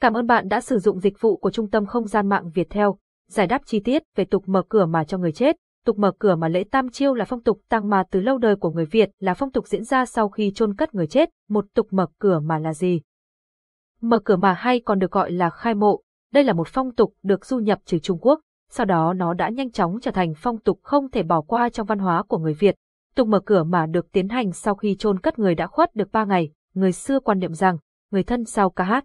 Cảm ơn bạn đã sử dụng dịch vụ của Trung tâm Không gian mạng Việt Theo. Giải đáp chi tiết về tục mở cửa mà cho người chết. Tục mở cửa mà lễ tam chiêu là phong tục tăng mà từ lâu đời của người Việt là phong tục diễn ra sau khi chôn cất người chết. Một tục mở cửa mà là gì? Mở cửa mà hay còn được gọi là khai mộ. Đây là một phong tục được du nhập từ Trung Quốc. Sau đó nó đã nhanh chóng trở thành phong tục không thể bỏ qua trong văn hóa của người Việt. Tục mở cửa mà được tiến hành sau khi chôn cất người đã khuất được ba ngày. Người xưa quan niệm rằng, người thân sau ca hát,